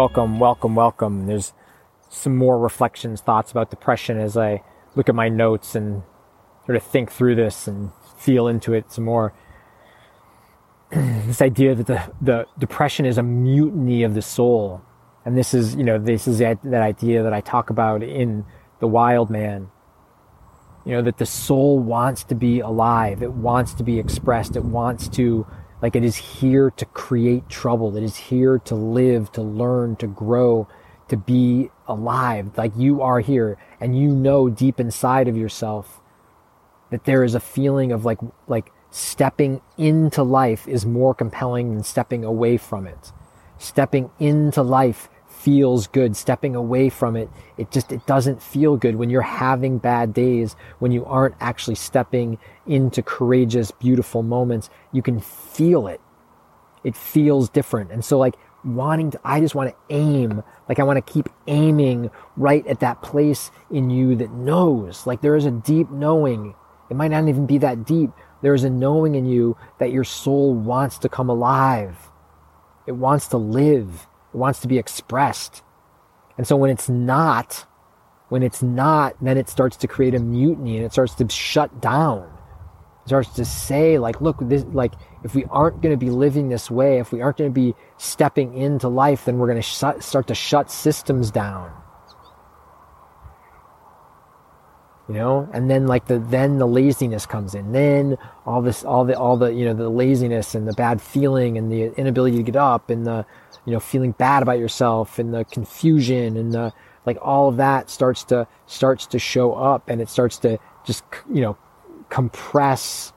Welcome, welcome, welcome. There's some more reflections, thoughts about depression as I look at my notes and sort of think through this and feel into it some more. this idea that the, the depression is a mutiny of the soul. And this is, you know, this is that, that idea that I talk about in The Wild Man. You know, that the soul wants to be alive. It wants to be expressed. It wants to, like, it is here to create trouble. It is here to live, to learn, to grow, to be alive. Like you are here and you know deep inside of yourself that there is a feeling of like, like, stepping into life is more compelling than stepping away from it. Stepping into life feels good. Stepping away from it, it just, it doesn't feel good when you're having bad days, when you aren't actually stepping into courageous, beautiful moments. You can feel it. It feels different. And so like wanting to, I just want to aim, like I want to keep aiming right at that place in you that knows, like there is a deep knowing. It might not even be that deep, there is a knowing in you that your soul wants to come alive. It wants to live. It wants to be expressed. And so when it's not, when it's not, then it starts to create a mutiny and it starts to shut down. It starts to say like, look, this, like, if we aren't going to be living this way, if we aren't going to be stepping into life, then we're going to start to shut systems down. You know? And then like the then the laziness comes in. Then all this all the all the you know the laziness and the bad feeling and the inability to get up and the you know feeling bad about yourself and the confusion and the like all of that starts to starts to show up and it starts to just you know compress.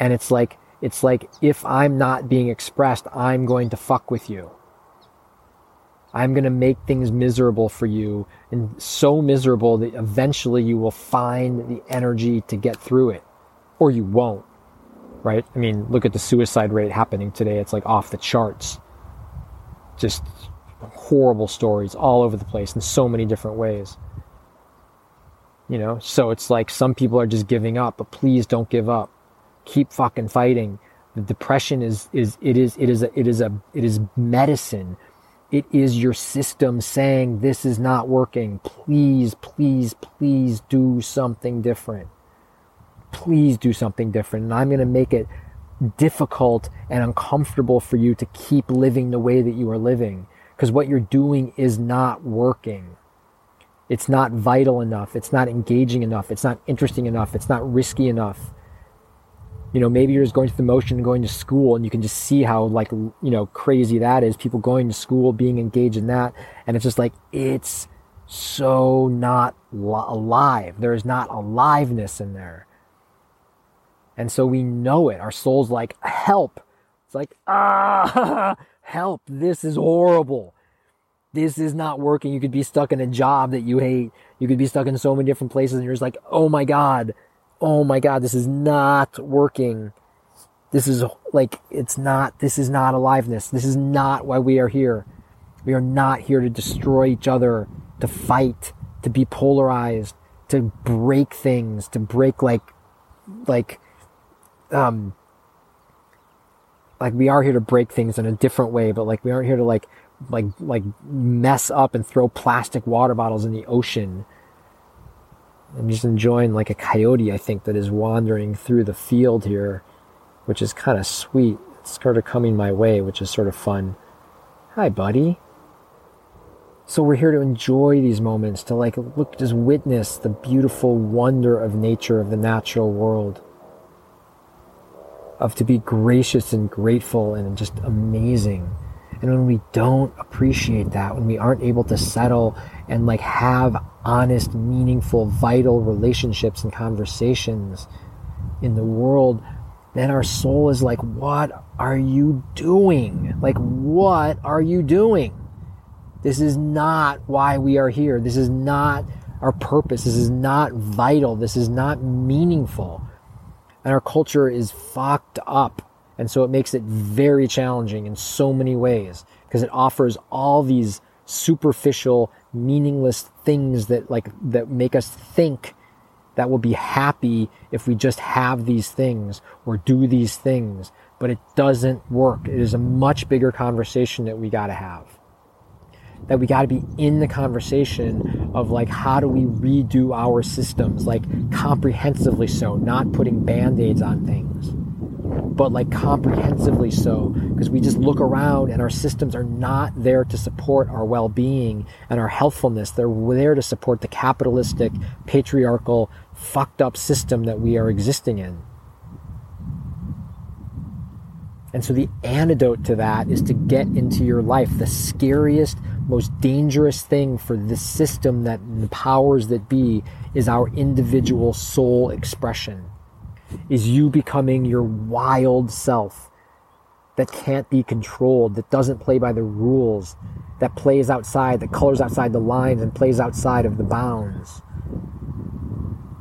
And it's like it's like if i'm not being expressed i'm going to fuck with you I'm going to make things miserable for you and so miserable that eventually you will find the energy to get through it or you won't. Right? I mean, look at the suicide rate happening today. It's like off the charts. Just horrible stories all over the place in so many different ways. You know, so it's like some people are just giving up, but please don't give up. Keep fucking fighting. The depression is is it is it is a it is a it is medicine it is your system saying this is not working. Please, please, please do something different. Please do something different. And I'm going to make it difficult and uncomfortable for you to keep living the way that you are living because what you're doing is not working. It's not vital enough. It's not engaging enough. It's not interesting enough. It's not risky enough you know, maybe you're just going through the motion and going to school and you can just see how like, you know, crazy that is. People going to school, being engaged in that. And it's just like, it's so not alive. There is not aliveness in there. And so we know it. Our soul's like, help. It's like, ah, help. This is horrible. This is not working. You could be stuck in a job that you hate. You could be stuck in so many different places and you're just like, oh my God, oh my God, this is not working. This is like, it's not, this is not aliveness. This is not why we are here. We are not here to destroy each other, to fight, to be polarized, to break things, to break like, like, um, like we are here to break things in a different way, but like we aren't here to like, like, like mess up and throw plastic water bottles in the ocean I'm just enjoying like a coyote, I think, that is wandering through the field here, which is kind of sweet. It's sort of coming my way, which is sort of fun. Hi, buddy. So we're here to enjoy these moments, to like look, just witness the beautiful wonder of nature, of the natural world, of to be gracious and grateful and just amazing. And when we don't appreciate that, when we aren't able to settle and like have honest, meaningful, vital relationships and conversations in the world, then our soul is like, what are you doing? Like, what are you doing? This is not why we are here. This is not our purpose. This is not vital. This is not meaningful. And our culture is fucked up and so it makes it very challenging in so many ways because it offers all these superficial, meaningless things that like, that make us think that we'll be happy if we just have these things or do these things. But it doesn't work. It is a much bigger conversation that we gotta have. that we got to be in the conversation of like how do we redo our systems like comprehensively so not putting band-aids on things but like comprehensively so because we just look around and our systems are not there to support our well-being and our healthfulness they're there to support the capitalistic patriarchal fucked up system that we are existing in and so the antidote to that is to get into your life the scariest most dangerous thing for the system that the powers that be is our individual soul expression. Is you becoming your wild self that can't be controlled, that doesn't play by the rules, that plays outside, that colors outside the lines and plays outside of the bounds.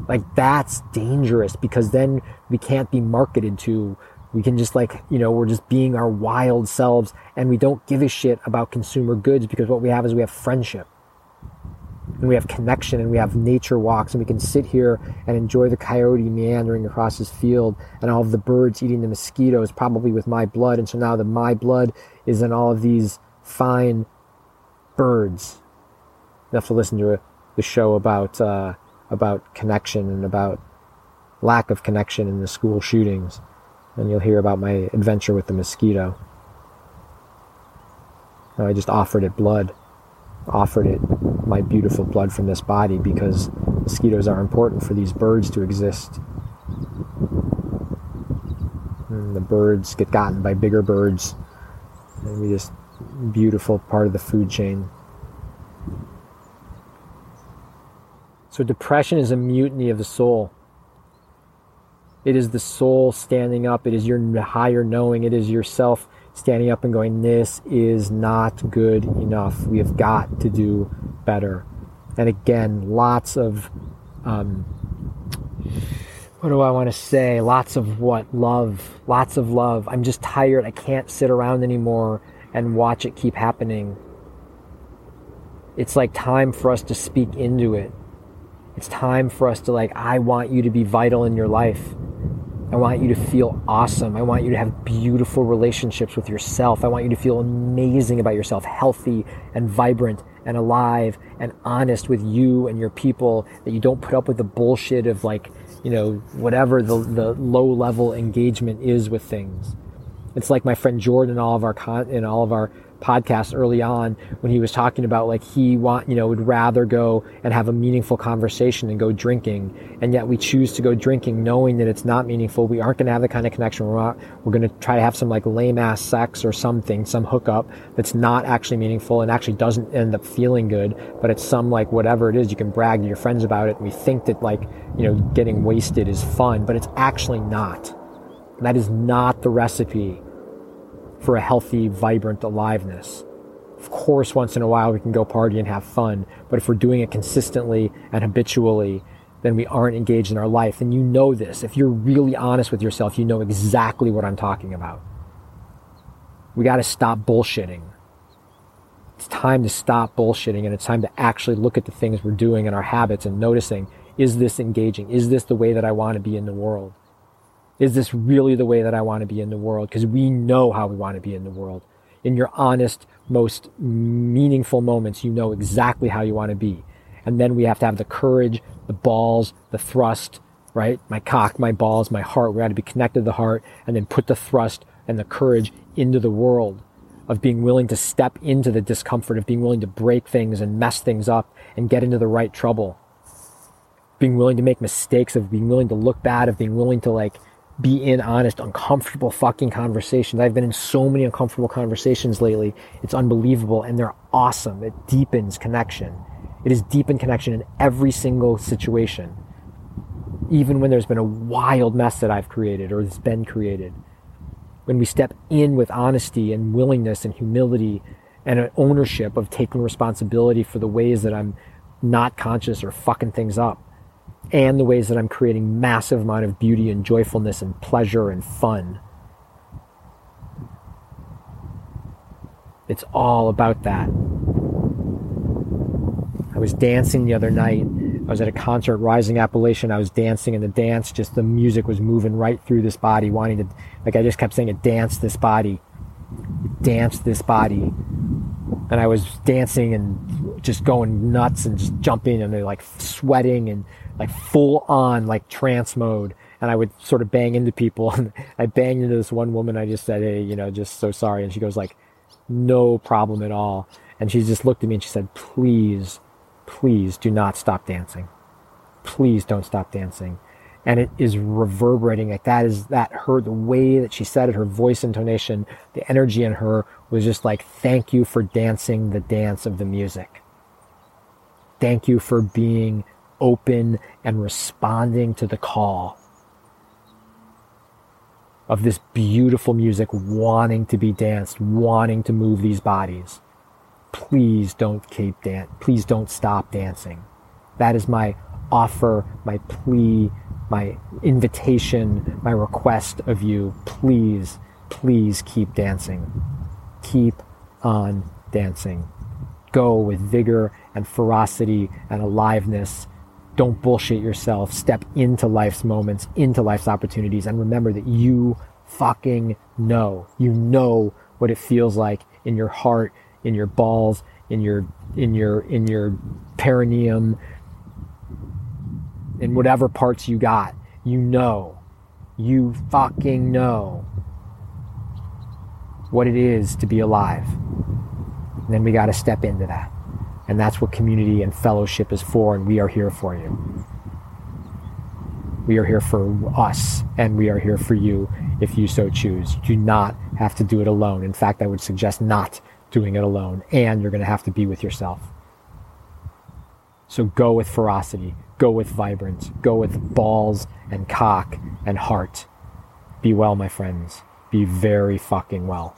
Like that's dangerous because then we can't be marketed to we can just like, you know, we're just being our wild selves and we don't give a shit about consumer goods because what we have is we have friendship and we have connection and we have nature walks and we can sit here and enjoy the coyote meandering across his field and all of the birds eating the mosquitoes probably with my blood and so now the my blood is in all of these fine birds you have to listen to the show about uh, about connection and about lack of connection in the school shootings and you'll hear about my adventure with the mosquito. I just offered it blood, offered it my beautiful blood from this body because mosquitoes are important for these birds to exist. And the birds get gotten by bigger birds, and we just beautiful part of the food chain. So depression is a mutiny of the soul. It is the soul standing up. It is your higher knowing. It is yourself standing up and going, This is not good enough. We have got to do better. And again, lots of, um, what do I want to say? Lots of what? Love. Lots of love. I'm just tired. I can't sit around anymore and watch it keep happening. It's like time for us to speak into it. It's time for us to, like, I want you to be vital in your life. I want you to feel awesome. I want you to have beautiful relationships with yourself. I want you to feel amazing about yourself, healthy and vibrant and alive and honest with you and your people, that you don't put up with the bullshit of like, you know, whatever the, the low level engagement is with things. It's like my friend Jordan in all of our con- all of our podcast early on when he was talking about like he want you know would rather go and have a meaningful conversation and go drinking. And yet we choose to go drinking knowing that it's not meaningful. We aren't going to have the kind of connection. We're not we're going to try to have some like lame ass sex or something some hookup that's not actually meaningful and actually doesn't end up feeling good but it's some like whatever it is you can brag to your friends about it. And we think that like you know getting wasted is fun but it's actually not. That is not the recipe for a healthy, vibrant aliveness. Of course, once in a while we can go party and have fun, but if we're doing it consistently and habitually, then we aren't engaged in our life. And you know this. If you're really honest with yourself, you know exactly what I'm talking about. We got to stop bullshitting. It's time to stop bullshitting and it's time to actually look at the things we're doing and our habits and noticing is this engaging? Is this the way that I want to be in the world? Is this really the way that I want to be in the world? Because we know how we want to be in the world. In your honest, most meaningful moments, you know exactly how you want to be. And then we have to have the courage, the balls, the thrust, right? My cock, my balls, my heart. We have to be connected to the heart and then put the thrust and the courage into the world of being willing to step into the discomfort, of being willing to break things and mess things up and get into the right trouble. Being willing to make mistakes, of being willing to look bad, of being willing to like be in honest, uncomfortable fucking conversations. I've been in so many uncomfortable conversations lately. It's unbelievable and they're awesome. It deepens connection. It is deepened connection in every single situation. Even when there's been a wild mess that I've created or that's been created. When we step in with honesty and willingness and humility and an ownership of taking responsibility for the ways that I'm not conscious or fucking things up and the ways that I'm creating massive amount of beauty and joyfulness and pleasure and fun. It's all about that. I was dancing the other night. I was at a concert, Rising Appalachia. I was dancing, and the dance, just the music was moving right through this body, wanting to, like I just kept saying it, dance this body, dance this body. and I was dancing and just going nuts and just jumping and like sweating and like full on like trance mode. And I would sort of bang into people and I banged into this one woman. I just said, Hey, you know, just so sorry. And she goes like, no problem at all. And she just looked at me and she said, please, please do not stop dancing. Please don't stop dancing. And it is reverberating like that is that her, the way that she said it, her voice intonation, the energy in her was just like, thank you for dancing the dance of the music. Thank you for being open and responding to the call of this beautiful music wanting to be danced, wanting to move these bodies. Please don't keep dance. Please don't stop dancing. That is my offer, my plea, my invitation, my request of you. Please, please keep dancing. Keep on dancing. Go with vigor and ferocity and aliveness. Don't bullshit yourself. Step into life's moments, into life's opportunities, and remember that you fucking know. You know what it feels like in your heart, in your balls, in your in your in your perineum, in whatever parts you got. You know. You fucking know what it is to be alive. And then we got to step into that. And that's what community and fellowship is for, and we are here for you. We are here for us, and we are here for you if you so choose. You do not have to do it alone. In fact, I would suggest not doing it alone, and you're going to have to be with yourself. So go with ferocity, go with vibrance, go with balls and cock and heart. Be well, my friends. Be very fucking well.